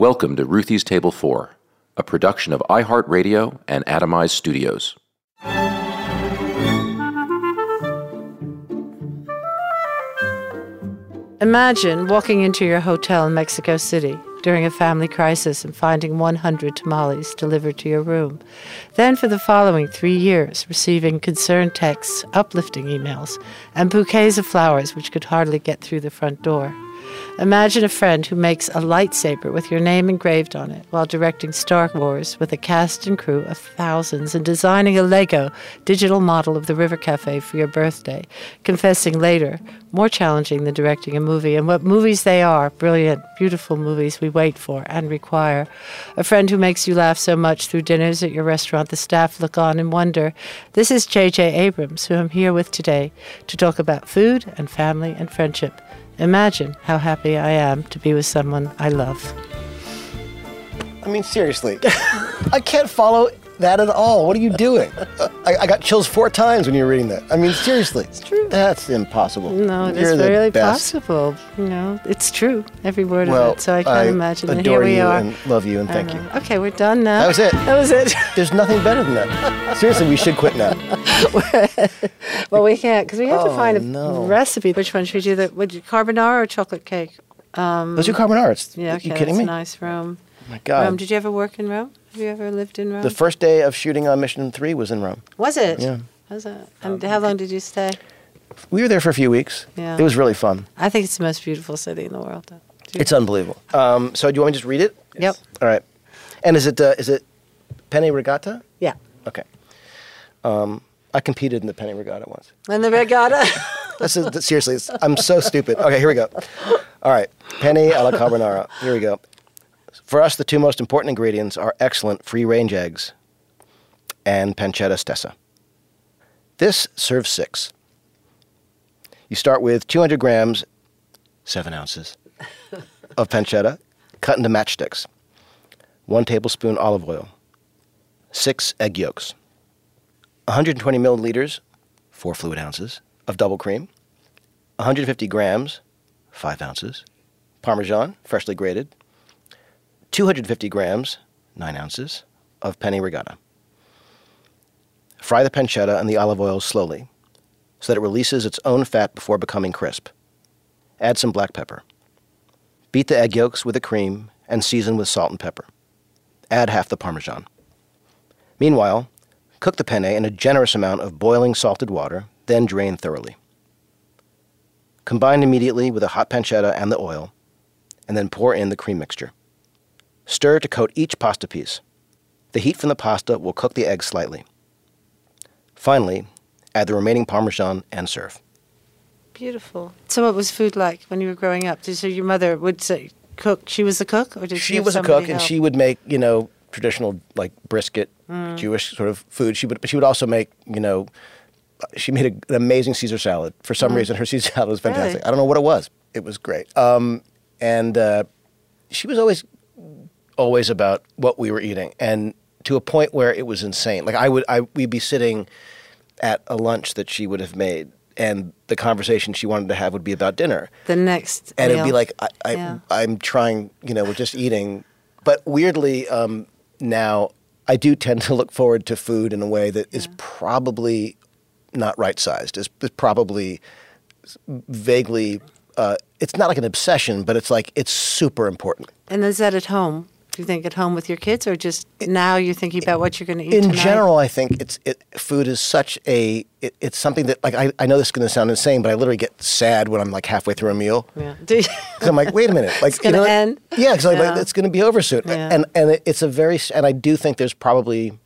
Welcome to Ruthie's Table 4, a production of iHeartRadio and Atomized Studios. Imagine walking into your hotel in Mexico City during a family crisis and finding 100 tamales delivered to your room. Then, for the following three years, receiving concerned texts, uplifting emails, and bouquets of flowers which could hardly get through the front door. Imagine a friend who makes a lightsaber with your name engraved on it while directing Star Wars with a cast and crew of thousands and designing a Lego digital model of the River Cafe for your birthday, confessing later, more challenging than directing a movie, and what movies they are brilliant, beautiful movies we wait for and require. A friend who makes you laugh so much through dinners at your restaurant, the staff look on and wonder. This is J.J. Abrams, who I'm here with today to talk about food and family and friendship. Imagine how happy I am to be with someone I love. I mean, seriously, I can't follow that at all. What are you doing? I, I, got chills four times when you were reading that. I mean, seriously, it's true. That's impossible. No, it You're is really possible. You know, it's true. Every word well, of it. So I can't I imagine. Adore and here we you are. and love you and thank you. Okay, we're done now. That was it. That was it. There's nothing better than that. Seriously, we should quit now. well, we can't because we have oh, to find a no. recipe. Which one should we do? The would you carbonara or chocolate cake? Um, Let's do carbonara. It's, yeah, okay, you kidding me? Nice Rome. Oh my God. Rome. Did you ever work in Rome? Have you ever lived in Rome? The first day of shooting on Mission Three was in Rome. Was it? Yeah. Was it? And how long did you stay? We were there for a few weeks. Yeah. It was really fun. I think it's the most beautiful city in the world. It's unbelievable. Um, so do you want me to just read it? Yep. All right. And is it uh, is it Penne Regatta? Yeah. Okay. Um, I competed in the Penny Regatta once. And the regatta. This is seriously. I'm so stupid. Okay, here we go. All right, Penny alla carbonara. Here we go. For us, the two most important ingredients are excellent free-range eggs and pancetta stesa. This serves six. You start with 200 grams, seven ounces, of pancetta cut into matchsticks, one tablespoon olive oil, six egg yolks, 120 milliliters, four fluid ounces, of double cream, 150 grams, 5 ounces, Parmesan, freshly grated, 250 grams, 9 ounces, of penne regatta. Fry the pancetta in the olive oil slowly so that it releases its own fat before becoming crisp. Add some black pepper. Beat the egg yolks with the cream and season with salt and pepper. Add half the Parmesan. Meanwhile, cook the penne in a generous amount of boiling salted water, then drain thoroughly. Combine immediately with the hot pancetta and the oil, and then pour in the cream mixture. Stir to coat each pasta piece. The heat from the pasta will cook the eggs slightly. Finally, add the remaining Parmesan and serve. Beautiful. So, what was food like when you were growing up? Did so your mother would say cook? She was a cook, or did she? She was a somebody cook, and she would make you know traditional like brisket, Mm. Jewish sort of food. She would, but she would also make you know. She made a, an amazing Caesar salad. For some Mm. reason, her Caesar salad was fantastic. Really? I don't know what it was. It was great. Um, and uh, she was always always about what we were eating, and to a point where it was insane. Like I would, I we'd be sitting at a lunch that she would have made, and the conversation she wanted to have would be about dinner. the next. and it'd be like I, I Yeah. I'm trying, you know, we're just eating. But weirdly, um, now I do tend to look forward to food in a way that is probably not right sized. Is, is probably vaguely. Uh, it's not like an obsession, but it's like it's super important. And is that at home? You think at home with your kids, or just now you're thinking about what you're going to eat in tonight? general, I think it's it, food is such a it, it's something that like I, I know this is going to sound insane, but I literally get sad when I'm like halfway through a meal Yeah. 'Cause I'm like, wait a minute, like It's you know, end? Yeah, because like, it's going to be over soon, Yeah. and and it, it's a very and I do think there's probably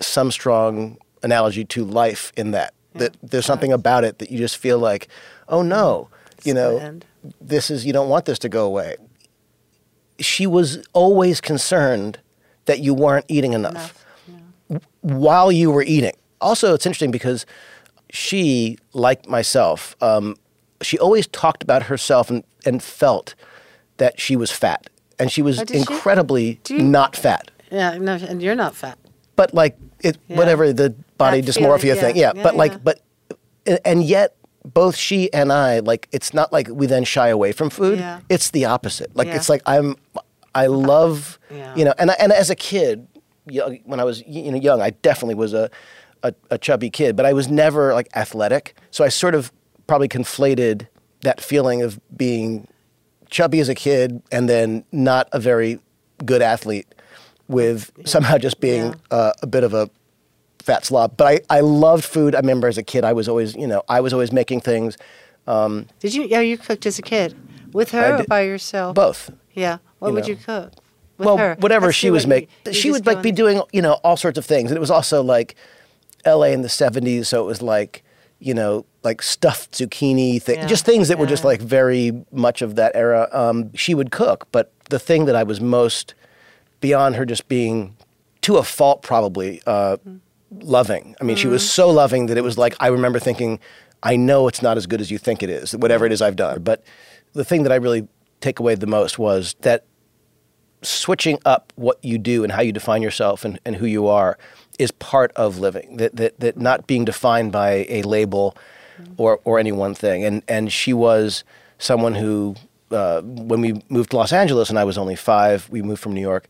some strong analogy to life in that that there's something about it that you just feel like, oh no, you know, this is you don't want this to go away. She was always concerned that you weren't eating enough while you were eating. Also, it's interesting because she, like myself, um, she always talked about herself and, and felt that she was fat. And she was Oh, did she? incredibly you- not fat. yeah, no, and you're not fat. But like it, Yeah. whatever the body That dysmorphia feeling, thing, yeah. yeah. Yeah, but yeah. like, but and yet both she and I like it's not like we then shy away from food. Yeah. It's the opposite. Like Yeah. it's like I'm I love Yeah. you know, and and as a kid, when I was you know young, I definitely was a, a a chubby kid, but I was never like athletic. So I sort of probably conflated that feeling of being chubby as a kid and then not a very good athlete with somehow just being uh, a bit of a fat slob. But I, I loved food. I remember as a kid, I was always, you know, I was always making things, Did you? Yeah, you cooked as a kid with her I or by yourself? both. Yeah. What you would know. you cook? Well, her? whatever Let's she was making, she would like be in- doing, you know, all sorts of things. And it was also like L.A. in the '70s, so it was like, you know, like stuffed zucchini thing, Yeah, just things that were just like very much of that era. Um, she would cook, but the thing that I was most beyond her just being to a fault, probably uh, loving. I mean, she Mm-hmm. was so loving that it was like I remember thinking, I know it's not as good as you think it is, whatever it is I've done. But the thing that I really take away the most was that switching up what you do and how you define yourself and, and who you are is part of living. That, that that not being defined by a label or or any one thing. And and she was someone who uh, when we moved to Los Angeles and I was only five, we moved from New York.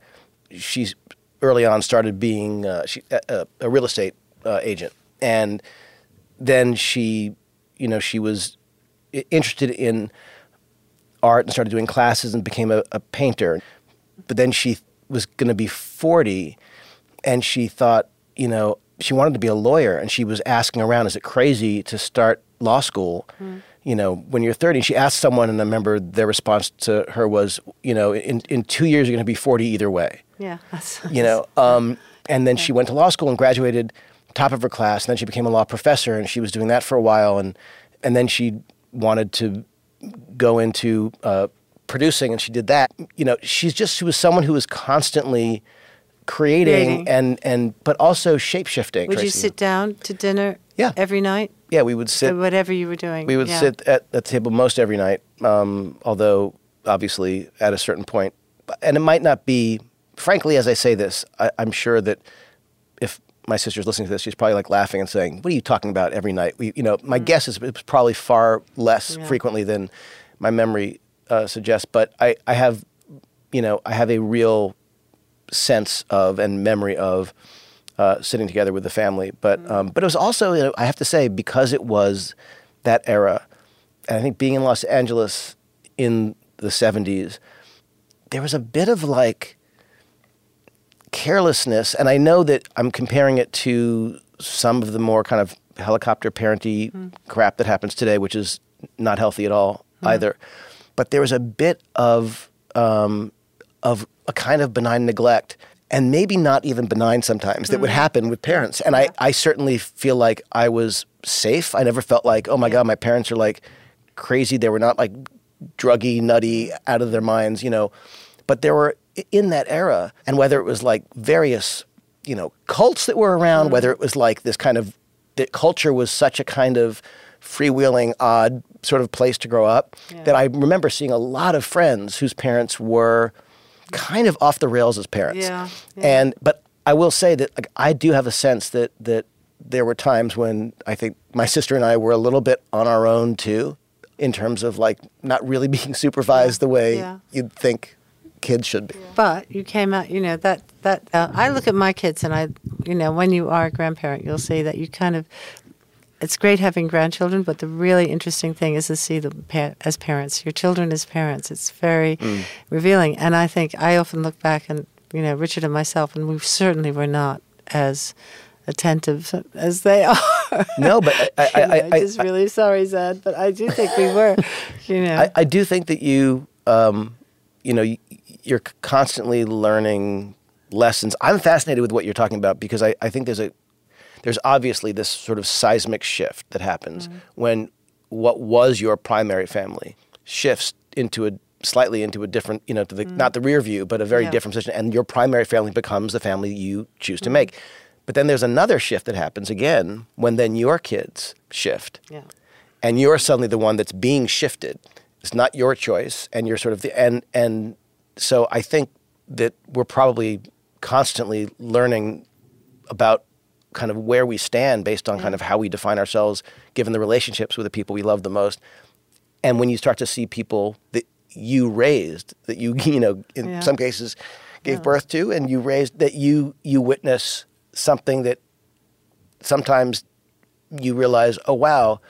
She's early on started being uh, she, a, a real estate uh, agent, and then she, you know, she was interested in art and started doing classes and became a, a painter. But then she was going to be 40 and she thought, you know, she wanted to be a lawyer and she was asking around, is it crazy to start law school, you know, when you're 30? And she asked someone, and I remember their response to her was, you know, in, in two years, you're going to be 40 either way Yeah. You know. Um, and then she went to law school and graduated top of her class. And then she became a law professor, and she was doing that for a while. And and then she wanted to go into uh, producing, and she did that. You know, she's just she was someone who was constantly creating, Creating. and and but also shape shifting. Would you sit down to dinner Yeah. every night? Yeah, we would sit. Whatever you were doing. We would yeah. sit at the table most every night, um, although obviously at a certain point, and it might not be. Frankly, as I say this, I, I'm sure that if my sister's listening to this, she's probably like laughing and saying, "What are you talking about every night?" We, you know, my guess is it was probably far less Mm. Yeah. frequently than my memory uh, suggests. But I, I have, you know, I have a real sense of and memory of uh, sitting together with the family. But um, but it was also, you know, I have to say, because it was that era, and I think being in Los Angeles in the '70s, there was a bit of like carelessness, and I know that I'm comparing it to some of the more kind of helicopter parenty crap that happens today, which is not healthy at all either. But there was a bit of um, of a kind of benign neglect, and maybe not even benign sometimes that would mm. happen with parents. And I, I certainly feel like I was safe. I never felt like, oh my god, my parents are like crazy. They were not like druggy, nutty, out of their minds, you know. But there were in that era, and whether it was like various, you know, cults that were around, mm. whether it was like this kind of that culture was such a kind of freewheeling, odd sort of place to grow up that I remember seeing a lot of friends whose parents were kind of off the rails as parents. Yeah, yeah. And but I will say that like, I do have a sense that that there were times when I think my sister and I were a little bit on our own too, in terms of like not really being supervised the way yeah. you'd think kids should be. But you came out, you know, that, that, uh, I look at my kids and I, you know, when you are a grandparent, you'll see that you kind of, it's great having grandchildren, but the really interesting thing is to see them pa- as parents, your children as parents. It's very Mm. revealing. And I think I often look back and, you know, Richard and myself, and we certainly were not as attentive as they are. No, but I, I, You know, I, I'm I, just really sorry, Zad, but I do think we were, you know. I, I do think that you, um, you know, you're constantly learning lessons. I'm fascinated with what you're talking about because I, I think there's a, there's obviously this sort of seismic shift that happens Mm-hmm. when what was your primary family shifts into a slightly into a different, you know, to the, not the rear view, but a very Mm. Yeah. different position, and your primary family becomes the family you choose Mm-hmm. to make. But then there's another shift that happens again when then your kids shift yeah. and you're suddenly the one that's being shifted. It's not your choice, and you're sort of the and and so I think that we're probably constantly learning about kind of where we stand based on kind of how we define ourselves, given the relationships with the people we love the most. And when you start to see people that you raised, that you you know in Yeah. some cases gave birth to, and you raised, that you you witness something that sometimes you realize, oh wow,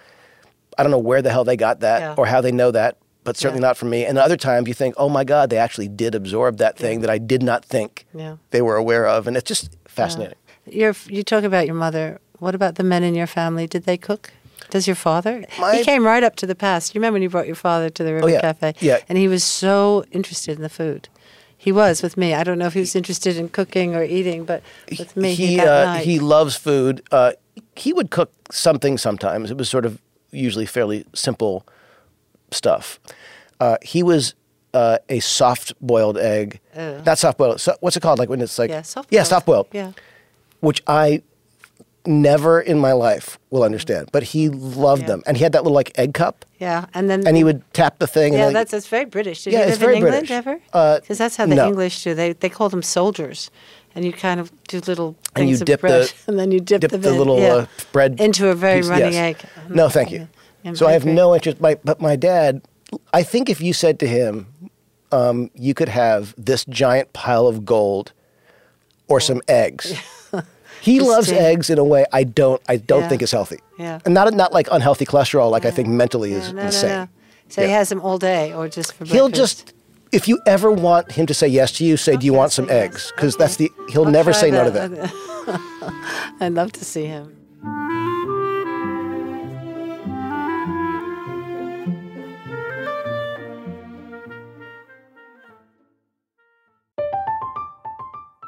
I don't know where the hell they got that Yeah. or how they know that, but certainly Yeah. not from me. And other times you think, oh my God, they actually did absorb that thing that I did not think Yeah. they were aware of, and it's just fascinating. Your, you talk about your mother. What about the men in your family? Did they cook? Does your father? My- he came right up to the past. You remember when you brought your father to the River Oh, yeah. Cafe? Yeah. And he was so interested in the food. He was with me. I don't know if he was interested in cooking or eating, but with me, he that uh, he loves food. Uh, he would cook something sometimes. It was sort of usually fairly simple stuff. Uh, he was uh, a soft boiled egg, not soft boiled. So, what's it called? Like when it's like yeah, soft. yeah, soft boiled. Yeah. Which I never in my life will understand. But he loved Yeah. them, and he had that little like egg cup, Yeah, and then and he would tap the thing. Yeah, and that's that's very British. Did Yeah, you live in England British. ever? Uh, Because that's how the no. English do. They they call them soldiers, and you kind of do little And you things of dip the- bread, and then you dip, dip the, the little yeah, uh, bread into a very piece- running yes. egg. No, thank you. So I have very no interest. My, but my dad, I think if you said to him, um, you could have this giant pile of gold or some eggs. He Just loves eggs in a way I don't. I don't Yeah. think is healthy. Yeah. and not not like unhealthy cholesterol. Like I think mentally is no, insane. No. So he Yeah. has them all day, or just for He'll breakfast? just. If you ever want him to say yes to you, say, "Do you want say some yes. eggs?" Because that's the he'll I'll never try say no to that. I'd love to see him.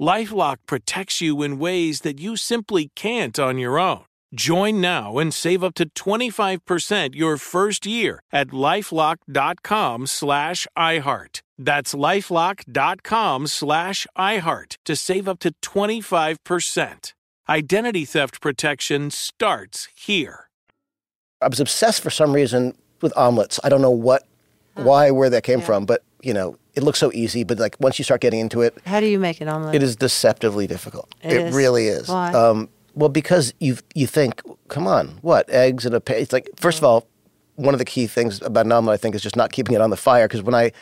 Lifelock protects you in ways that you simply can't on your own. Join now and save up to 25% your first year at lifelock.com slash iHeart. That's lifelock.com slash iHeart to save up to 25%. Identity theft protection starts here. I was obsessed for some reason with omelets. I don't know what, oh, why, where that came from, but you know, it looks so easy. But like once you start getting into it, How do you make an omelet? it is deceptively difficult. It It, is? really is. Why? Um, well, because you you think, come on, what eggs and a pa- it's like first of all, one of the key things about an omelet I think is just not keeping it on the fire because when I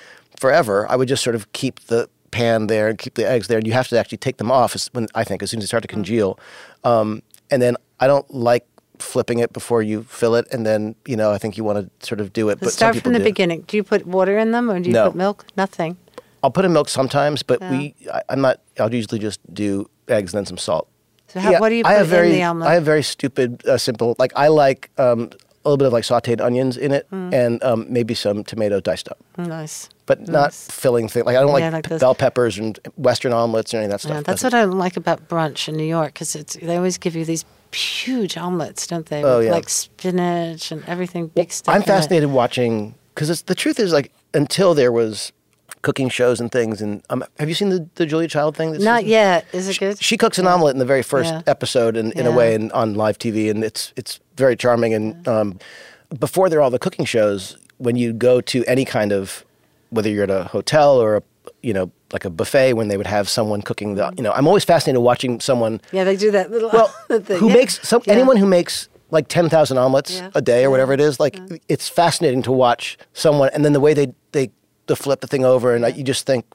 forever, I would just sort of keep the pan there and keep the eggs there. And you have to actually take them off as, when I think as soon as they start to congeal. Um, and then I don't like flipping it before you fill it, and then you know I think you want to sort of do it. But but start from the do. beginning. Do you put water in them or do you No. put milk? Nothing. I'll put in milk sometimes, but Yeah. we I, I'm not. I'll usually just do eggs and then some salt. So how, what do you put I have in very, the omelet? I have very stupid, uh, simple. Like I like um, a little bit of like sautéed onions in it, Mm. and um, maybe some tomato diced up, nice. but not filling thing. Like I don't like, Yeah, like bell peppers and Western omelets or any of that stuff. Yeah, that's what I like about brunch in New York because it's they always give you these huge omelets, don't they? Oh, With, yeah. Like spinach and everything, big stuff. I'm fascinated watching because the truth is like until there was cooking shows and things. And um, have you seen the, the Julia Child thing? this Not season? yet. Is it good? She cooks an omelet in the very first Yeah. episode, in, in a way, and on live TV, and it's it's very charming. And um, before there are all the cooking shows, when you go to any kind of, whether you're at a hotel or a, you know, like a buffet, when they would have someone cooking the, you know, I'm always fascinated watching someone yeah, they do that little. well thing. who Yeah. makes some Yeah. anyone who makes like 10,000 omelets Yeah. a day or whatever it is like it's fascinating to watch someone and then the way they they to flip the thing over and I, you just think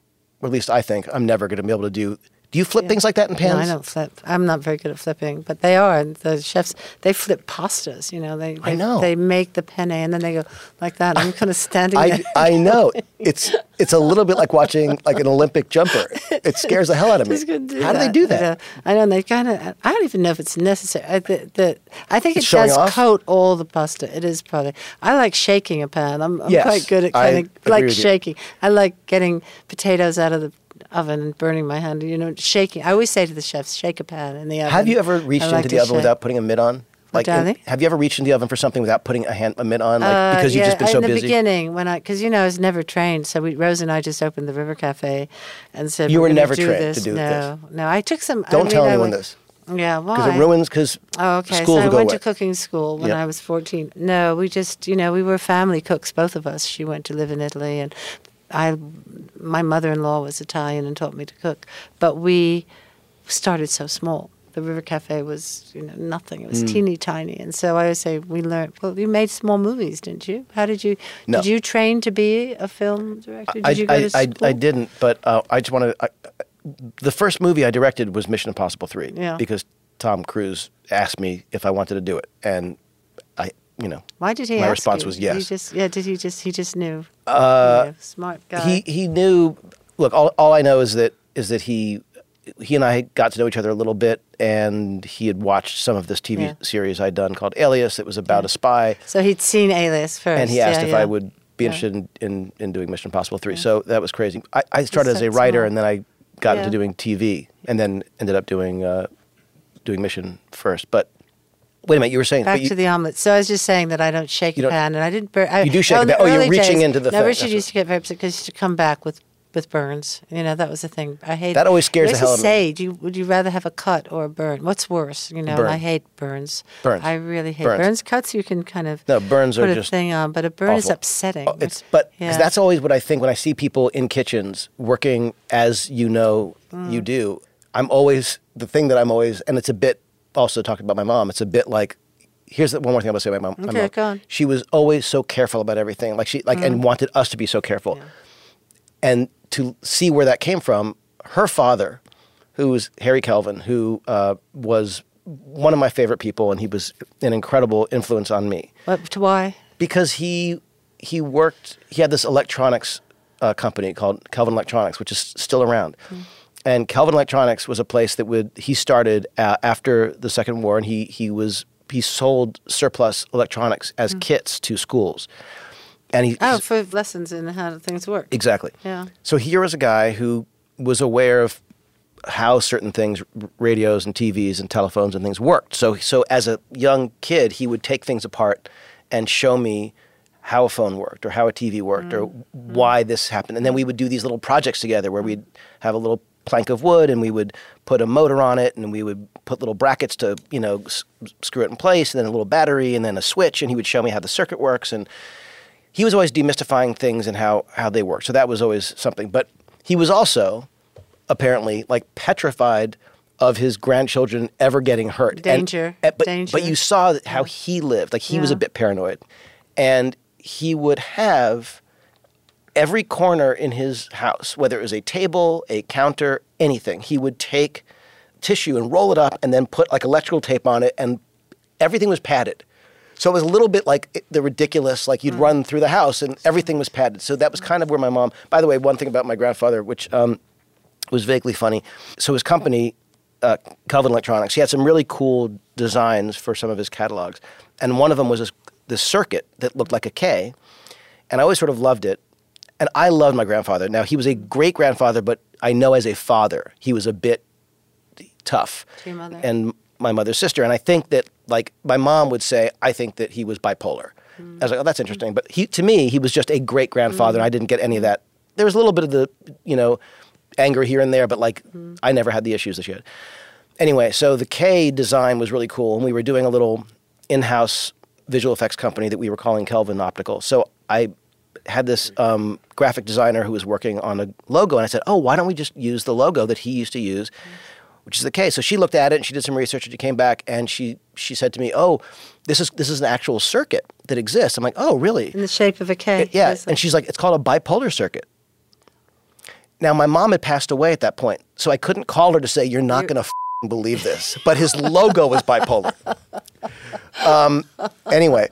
or at least I think I'm never going to be able to do do you flip things like that in pans No, I don't flip. I'm not very good at flipping, but they are. The chefs they flip pastas. You know, they they, I know. they make the penne and then they go like that. I'm kind of standing I, there. I know it's it's a little bit like watching like an Olympic jumper. It scares the hell out of me. Do How do they that. do I that? know. I know and they kind of. I don't even know if it's necessary. I, the, the, I think It's it does off? coat all the pasta. It is probably. I like shaking a pan. I'm, I'm Yes, quite good at kind of like with you. shaking. I like getting potatoes out of the oven and burning my hand. You know, shaking. I always say to the chefs, "Shake a pan in the oven." Have you ever reached like into the oven shake. without putting a mitt on? Like, in- have you ever reached into the oven for something without putting a hand a mitt on? Like Uh, because you've yeah, just been so busy? in the busy. beginning when I because you know I was never trained. So we Rose and I just opened the River Cafe, and said You we're never trained this. to do no, this. No, I took some. Don't mean, tell I anyone went- this Yeah, why? because it ruins because Oh, okay. schools so I went away. to cooking school when Yep. I was 14. No, we just, you know, we were family cooks, both of us. She went to live in Italy, and I, my mother-in-law was Italian and taught me to cook. But we started so small. The River Cafe was, you know, nothing. It was Mm. teeny tiny, and so I always say we learned. Well, you made small movies, didn't you? How did you? No. Did you train to be a film director? Did I, you go I, to school? I didn't, but uh, I just want to. the first movie I directed was Mission Impossible Three Yeah. because Tom Cruise asked me if I wanted to do it, and I, you know, Why did he? My response you? was yes. He just, yeah. Did he just? He just knew. Uh, Yeah, smart guy. he he knew. Look, all, all I know is that is that he he and I got to know each other a little bit, and he had watched some of this TV Yeah. series I'd done called Alias. It was about a spy, So he'd seen Alias first. and he asked yeah, if yeah. I would be Yeah. interested in, in, in doing Mission Impossible Three. So that was crazy. I, I started as a writer, small. and then I got Yeah. into doing TV, and then ended up doing uh, doing Mission first. But wait a minute, you were saying Back you, to the omelet. So I was just saying that I don't shake a pan, and I didn't burn. I, You do shake well, a the pan. Oh, you're reaching days- into the thing. Richard That's used to get very upset because he used to come back with with burns. You know, that was the thing. I hate That always scares the hell out of me. say, do you, would you rather have a cut or a burn? What's worse? You know, Burn. I hate burns. Burns. I really hate Burns. burns. Cuts you can kind of No, burns put are a just thing on, but a burn is upsetting. Oh, it's but Yeah. that's always what I think when I see people in kitchens working as you know Mm. you do. I'm always the thing that I'm always, and it's a bit also talking about my mom. It's a bit like here's the one more thing I'm gonna say about my, my Okay, mom. go on. She was always so careful about everything, like she like Mm. and wanted us to be so careful. And to see where that came from, her father, who was Harry Kelvin, who uh, was one of my favorite people, and he was an incredible influence on me What, why? because he he worked he had this electronics uh, company called Kelvin Electronics, which is still around. And Kelvin Electronics was a place that would he started uh, after the Second War, and he he was he sold surplus electronics as hmm. kits to schools. And he Oh, for lessons in how things work. exactly. Yeah. So here was a guy who was aware of how certain things, radios and TVs and telephones and things worked. So, so as a young kid, he would take things apart and show me how a phone worked or how a TV worked or mm. why mm. this happened. And then we would do these little projects together where we'd have a little plank of wood and we would put a motor on it and we would put little brackets to, you know, s- screw it in place and then a little battery and then a switch and he would show me how the circuit works and he was always demystifying things and how how they work. So that was always something. But he was also apparently like petrified of his grandchildren ever getting hurt. Danger. and- but, Danger. but you saw how he lived. Like he was a bit paranoid, and he would have every corner in his house, whether it was a table, a counter, anything, he would take tissue and roll it up and then put like electrical tape on it, and everything was padded. So it was a little bit like the ridiculous, like you'd run through the house and everything was padded. So that was kind of where my mom. By the way, one thing about my grandfather, which um, was vaguely funny. So his company, uh, Kelvin Electronics, he had some really cool designs for some of his catalogs, and one of them was this, this circuit that looked like a K, and I always sort of loved it. And I loved my grandfather. Now he was a great grandfather, but I know as a father he was a bit tough. To your mother? And my mother's sister, and I think that like my mom would say, I think that he was bipolar. Hmm. I was like, oh, that's interesting. But he, to me, he was just a great grandfather. and I didn't get any of that. There was a little bit of the, you know, anger here and there, but like hmm. I never had the issues that she had. Anyway, so the K design was really cool, and we were doing a little in-house visual effects company that we were calling Kelvin Optical. So I had this um, graphic designer who was working on a logo, and I said, "Oh, why don't we just use the logo that he used to use?" Which is the K. So she looked at it and she did some research, and she came back and she she said to me, "Oh, this is this is an actual circuit that exists." I'm like, "Oh, really?" In the shape of a K. Yeah, Yes. and she's like, it's called a bipolar circuit. Now, my mom had passed away at that point, so I couldn't call her to say, "You're not going to believe this," but his logo was bipolar. Um, anyway,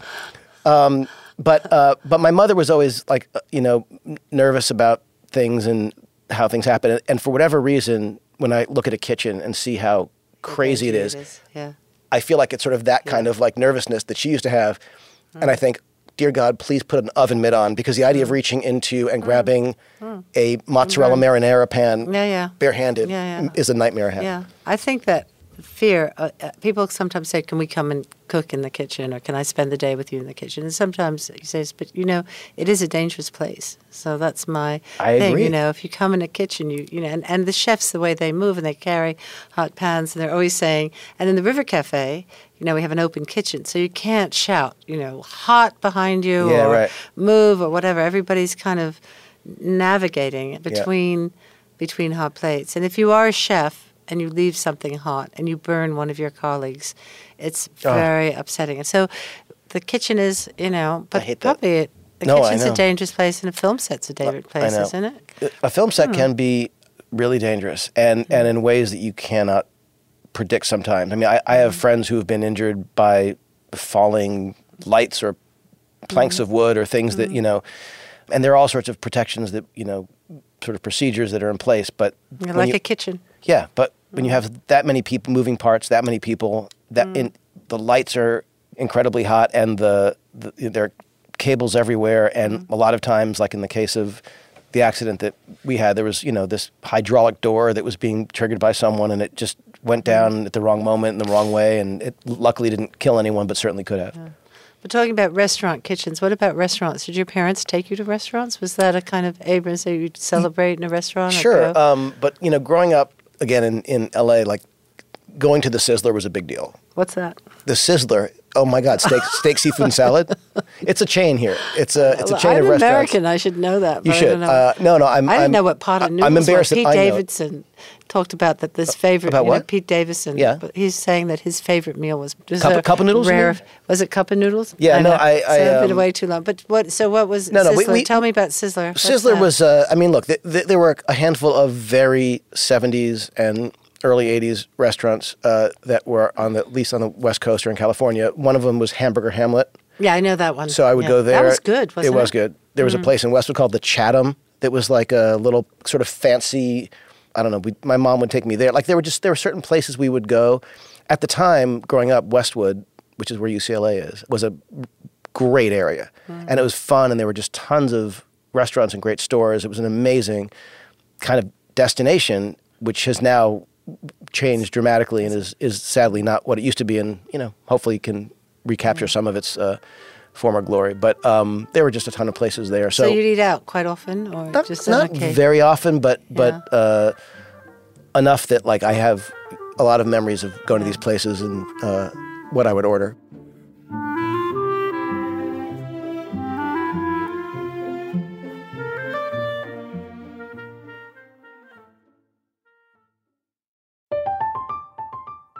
um, but uh, but my mother was always like, uh, you know, nervous about things and how things happen, and for whatever reason, when I look at a kitchen and see how crazy it is, Yeah. I feel like it's sort of that kind of like nervousness that she used to have. And I think, dear God, please put an oven mitt on because the idea of reaching into and grabbing a mozzarella marinara pan Yeah, yeah. barehanded Yeah, yeah. is a nightmare I have. Yeah, I think that fear. Uh, uh, people sometimes say, "Can we come and cook in the kitchen?" or "Can I spend the day with you in the kitchen?" And sometimes he says, "But you know, it is a dangerous place." So that's my I thing. agree. You know, if you come in a kitchen, you you know, and, and the chefs, the way they move and they carry hot pans, and they're always saying, and in the River Cafe. You know, we have an open kitchen, so you can't shout, you know, hot behind you Yeah, or right. move or whatever. Everybody's kind of navigating between between hot plates. And if you are a chef and you leave something hot and you burn one of your colleagues, it's Oh. very upsetting. And so the kitchen is, you know, but hate that. probably it, the No, kitchen's a dangerous place and a film set's a dangerous place, isn't it? A film Hmm. set can be really dangerous and, and in ways that you cannot predict sometimes. I mean, I, I have Hmm. friends who have been injured by falling lights or planks Hmm. of wood or things that, you know, and there are all sorts of protections that, you know, sort of procedures that are in place. But like you- a kitchen. Yeah, but when you have that many people moving parts, that many people, that mm. in, the lights are incredibly hot, and the, the there are cables everywhere, and mm-hmm. a lot of times, like in the case of the accident that we had, there was you know this hydraulic door that was being triggered by someone, and it just went mm-hmm. down at the wrong moment in the wrong way, and it luckily didn't kill anyone, but certainly could have. But talking about restaurant kitchens, what about restaurants? Did your parents take you to restaurants? Was that a kind of Abrams that you'd celebrate in a restaurant? Sure, um, but you know, growing up again in in L.A., like going to the Sizzler was a big deal. What's that? the Sizzler. Oh my God, steak, steak, seafood, and salad. It's a chain here. It's a it's a Well, chain I'm of restaurants. American. I should know that. You I should. don't know. Uh, no, no, I'm. I didn't I'm- know what pot of noodles. I'm embarrassed. Pete I. Davidson talked about that this favorite. About you know, what? Pete Davidson. Yeah. But he's saying that his favorite meal was was Cup- cup of noodles, Rare, was it cup of noodles? Yeah, no, know. I- So I, I've been um, away too long. But what? So what was No, no, we- Sizzler? we- Tell me about Sizzler. What's Sizzler that? was. Uh, I mean, look, th- th- there were a handful of very '70s and early '80s restaurants uh, that were on the at least on the West Coast or in California. One of them was Hamburger Hamlet. Yeah, I know that one. So I would Yeah. go there. That was good. Wasn't it it was good. There was a place in Westwood called the Chatham that was like a little sort of fancy. I don't know. We, my mom would take me there. Like there were just there were certain places we would go. At the time, growing up, Westwood, which is where UCLA is, was a great area, and it was fun. And there were just tons of restaurants and great stores. It was an amazing kind of destination, which has now changed dramatically and is is sadly not what it used to be. And you know, hopefully, can recapture some of its uh, former glory. But um, there were just a ton of places there. So, So, you'd eat out quite often, or not, just not very often, but but uh, enough that like I have a lot of memories of going to these places and uh, what I would order.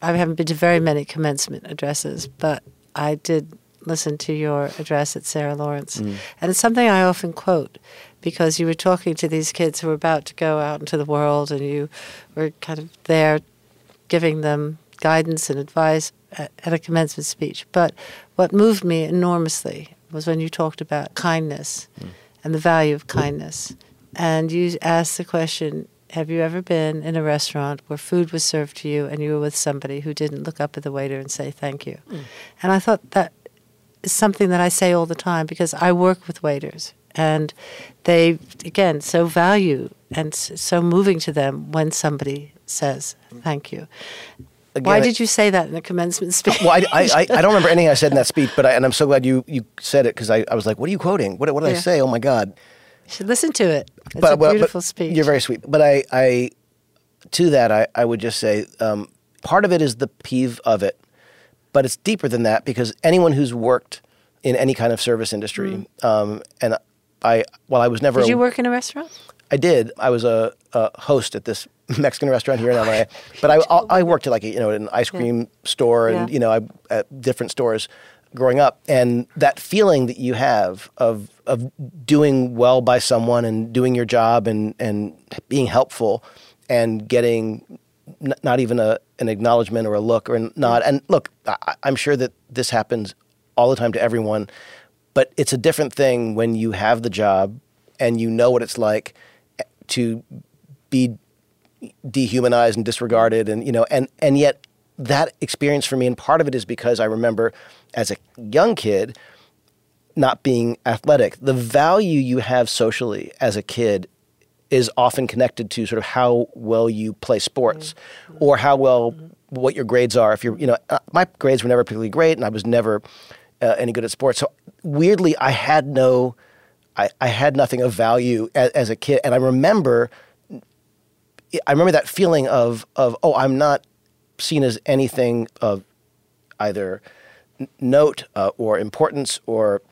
I haven't been to very many commencement addresses, but I did listen to your address at Sarah Lawrence. Mm. And it's something I often quote because you were talking to these kids who were about to go out into the world and you were kind of there giving them guidance and advice at, at a commencement speech. But what moved me enormously was when you talked about kindness mm. and the value of mm. kindness. And you asked the question Have you ever been in a restaurant where food was served to you and you were with somebody who didn't look up at the waiter and say thank you? Mm. And I thought that is something that I say all the time because I work with waiters and they, again, so value and so moving to them when somebody says mm. thank you. Why did you say that in the commencement speech? Well, I, I, I, I don't remember anything I said in that speech, but I, and I'm so glad you, you said it because I, I was like, what are you quoting? What, what did I say? Oh my God. You should listen to it. It's a well, but beautiful speech. You're very sweet. But I, I to that, I, I would just say um, part of it is the peeve of it, but it's deeper than that because anyone who's worked in any kind of service industry, um, and I, while I was never. Did a- you work in a restaurant? I did. I was a, a host at this Mexican restaurant here in LA, but I, I worked at like a, you know an ice cream store and Yeah. you know I, at different stores growing up, and that feeling that you have of of doing well by someone and doing your job and and being helpful and getting n- not even a an acknowledgement or a look or a nod. And look, I, I'm sure that this happens all the time to everyone, but it's a different thing when you have the job and you know what it's like to be dehumanized and disregarded and you know and and yet that experience for me and part of it is because I remember as a young kid not being athletic. The value you have socially as a kid is often connected to sort of how well you play sports or how well what your grades are. If you're you know uh, my grades were never particularly great and I was never uh, any good at sports. So weirdly I had no I, I had nothing of value as, as a kid. And I remember I remember that feeling of of oh I'm not seen as anything of either n- note uh, or importance or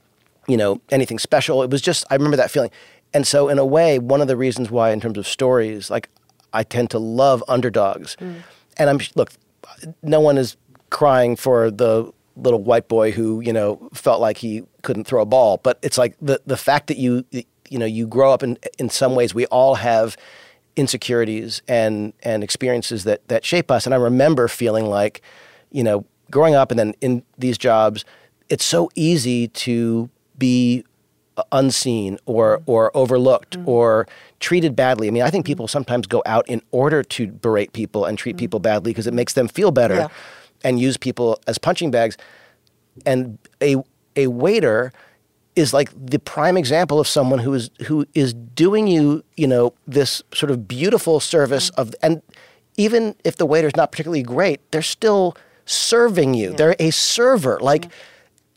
you know anything special. It was just I remember that feeling, and so in a way, one of the reasons why in terms of stories, like I tend to love underdogs, and I'm look, no one is crying for the little white boy who you know felt like he couldn't throw a ball, but it's like the the fact that you you know you grow up in in some ways we all have insecurities and and experiences that that shape us. And I remember feeling like, you know, growing up and then in these jobs, it's so easy to be unseen or or overlooked mm-hmm. or treated badly. I mean, I think mm-hmm. people sometimes go out in order to berate people and treat people mm-hmm. badly because it makes them feel better Yeah. and use people as punching bags. And a a waiter is like the prime example of someone who is who is doing you, you know, this sort of beautiful service of and even if the waiter's not particularly great, they're still serving you. They're a server. Like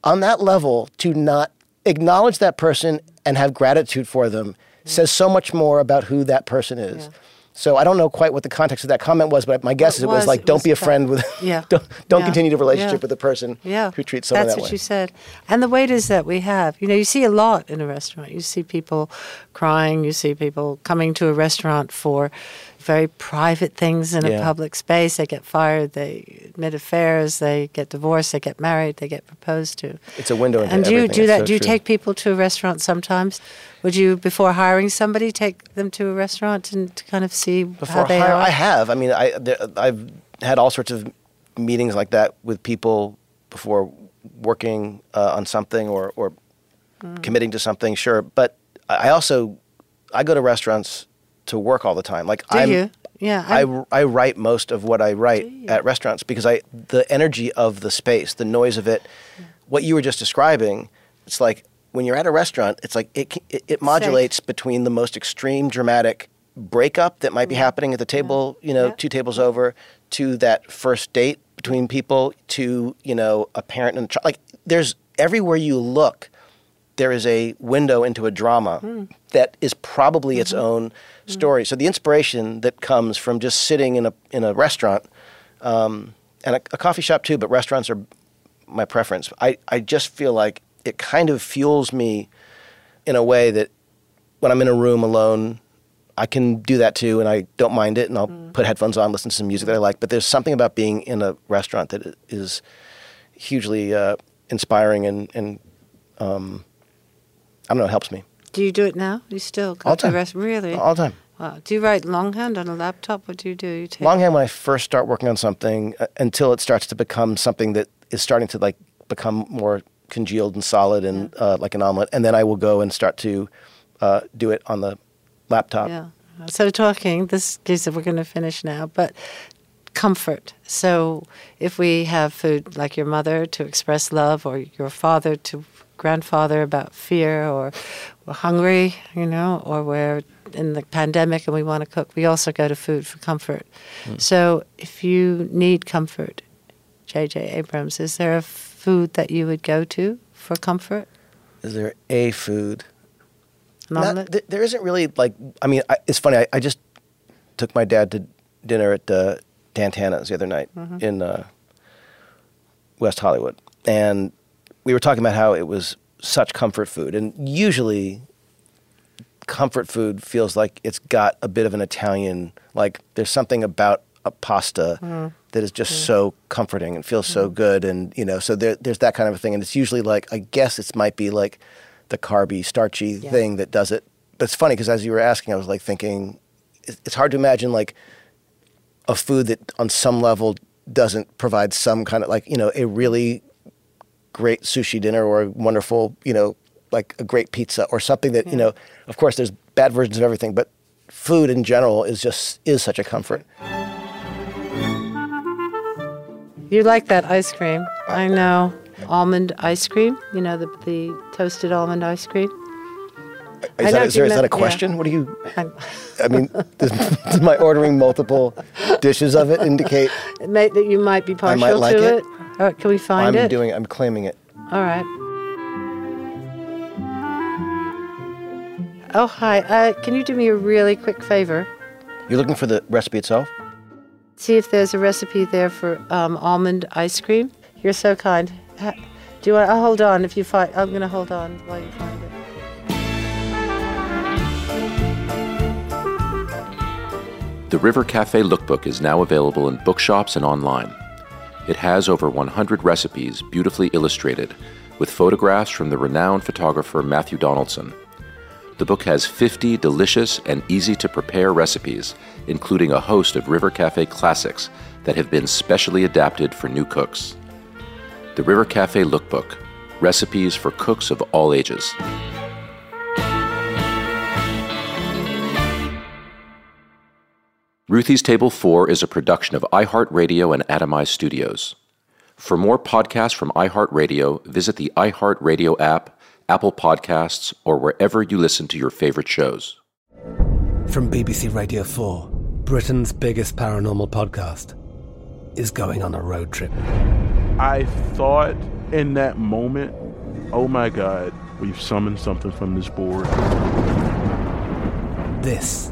on that level, to not acknowledge that person and have gratitude for them says so much more about who that person is. So I don't know quite what the context of that comment was, but my guess is it was, was- like, it don't was be a friend with, Yeah. don't, don't Yeah. continue the relationship Yeah. with the person Yeah. who treats someone That's that what you said. And the waiters that we have, you know, you see a lot in a restaurant. You see people crying, you see people coming to a restaurant for very private things in Yeah. a public space. They get fired, they admit affairs, they get divorced, they get married, they get proposed to. It's a window into And do you do that? so do you true. take people to a restaurant sometimes? Would you, before hiring somebody, take them to a restaurant and to kind of see Before how they hire, are? I have. I mean, I there, I've had all sorts of meetings like that with people before working uh, on something or, or committing to something, sure. But I also I go to restaurants to work all the time. Like Do I'm, you? Yeah. I, I'm- I write most of what I write at restaurants because I the energy of the space, the noise of it, what you were just describing, it's like when you're at a restaurant, it's like it it, it modulates between the most extreme dramatic breakup that might be happening at the table, you know, two tables over, to that first date between people, to you know a parent and a child. Like there's everywhere you look, there is a window into a drama hmm. that is probably its mm-hmm. own story. So the inspiration that comes from just sitting in a in a restaurant, um, and a, a coffee shop too, but restaurants are my preference. I, I just feel like it kind of fuels me in a way that when I'm in a room alone, I can do that too, and I don't mind it, and I'll put headphones on, listen to some music that I like. But there's something about being in a restaurant that is hugely uh, inspiring and, and um, I don't know, it helps me do you do it now? You still go all the time. rest? Really? all time. Wow. Do you write longhand on a laptop? What do you do? You take longhand when I first start working on something uh, until it starts to become something that is starting to like become more congealed and solid and uh, like an omelet, and then I will go and start to uh, do it on the laptop. Yeah. So talking, this is we're going to finish now, but comfort. So if we have food like your mother to express love, or your father to grandfather about fear, or we're hungry, you know, or we're in the pandemic and we want to cook, we also go to food for comfort. So if you need comfort, J.J. Abrams, is there a food that you would go to for comfort? Is there a food? An Not- omelet? th- there isn't really like. I mean, I, it's funny. I, I just took my dad to dinner at uh, Dan Tana's the other night Mhm. in uh, West Hollywood, and we were talking about how it was such comfort food, and usually comfort food feels like it's got a bit of an Italian. Like there's something about a pasta Mm. that is just so comforting and feels so good, and you know, so there, there's that kind of a thing, and it's usually like I guess it might be like the carby, starchy thing that does it. But it's funny because as you were asking, I was like thinking, it's hard to imagine like a food that on some level doesn't provide some kind of like you know a really great sushi dinner or a wonderful you know like a great pizza or something that you hmm. know of course there's bad versions of everything but food in general is just is such a comfort You like that ice cream. I know. Almond ice cream, you know, the, the toasted almond ice cream. Is, that, is, there, is that a meant- yeah. question what do you I'm- i mean does, does my ordering multiple dishes of it indicate It may, that you might be partial I partial might like to it. it. All right, can we find it? i'm it? doing i'm claiming it All right. Oh, hi. Uh, can you do me a really quick favor? you're looking for the recipe itself See if there's a recipe there for um, almond ice cream. You're so kind. Ha- Do you want? I'll hold on if you find. I'm going to hold on while you find it. The River Cafe Lookbook is now available in bookshops and online. It has over 100 recipes beautifully illustrated, with photographs from the renowned photographer Matthew Donaldson. The book has 50 delicious and easy to prepare recipes, including a host of River Cafe classics that have been specially adapted for new cooks. The River Cafe Lookbook Recipes for Cooks of All Ages. Ruthie's Table 4 is a production of iHeartRadio and Atomized Studios. For more podcasts from iHeartRadio, visit the iHeartRadio app, Apple Podcasts, or wherever you listen to your favorite shows. From BBC Radio 4, Britain's biggest paranormal podcast is going on a road trip. I thought in that moment, oh my God, we've summoned something from this board. This